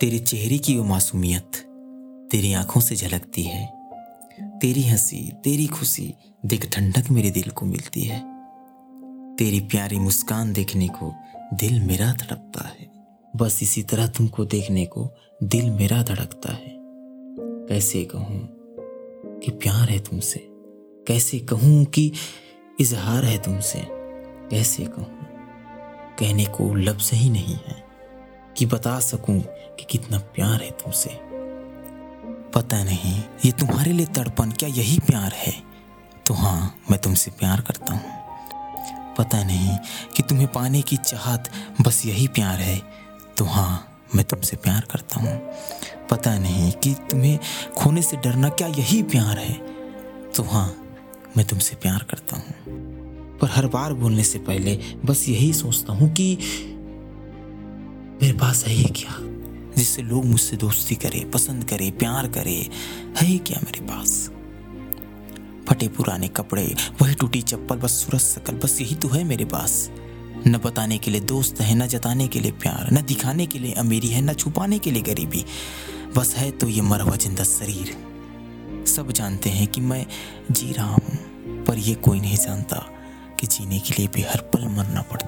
तेरे चेहरे की वो मासूमियत तेरी आँखों से झलकती है, तेरी हँसी, तेरी खुशी देख ठंडक मेरे दिल को मिलती है। तेरी प्यारी मुस्कान देखने को दिल मेरा धड़कता है, बस इसी तरह तुमको देखने को दिल मेरा धड़कता है। कैसे कहूँ कि प्यार है तुमसे, कैसे कहूँ कि इजहार है तुमसे, कैसे कहूँ, कहने को लफ्ज ही नहीं है। कि बता सकूँ कि कितना प्यार है तुमसे। पता नहीं, ये तुम्हारे लिए तड़पन क्या यही प्यार है? तो हाँ मैं तुमसे प्यार करता हूँ। पता नहीं कि तुम्हें पाने की चाहत बस यही प्यार है। तो हाँ मैं तुमसे प्यार करता हूँ। पता नहीं कि तुम्हें खोने से डरना क्या यही प्यार है। तो हाँ मैं तुमसे प्यार करता हूँ। पर हर बार बोलने से पहले बस यही सोचता हूँ कि मेरे पास है ये क्या? जिससे लोग मुझसे दोस्ती करे, पसंद करे, प्यार करे, है ये क्या मेरे पास? फटे पुराने कपड़े, वही टूटी चप्पल, बस सूरज सकल, बस यही तो है मेरे पास। न बताने के लिए दोस्त है, न जताने के लिए प्यार, न दिखाने के लिए अमीरी है, न छुपाने के लिए गरीबी। बस है तो ये मरवा ज़िंदा शरीर। सब जानते हैं कि मैं जी रहा हूँ, पर ये कोई नहीं जानता कि जीने के लिए भी हर पल मरना पड़ता है